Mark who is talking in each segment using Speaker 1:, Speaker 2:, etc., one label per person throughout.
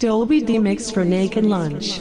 Speaker 1: Dolby D-Mix for Naked Lunch.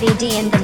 Speaker 2: Listened to VD in the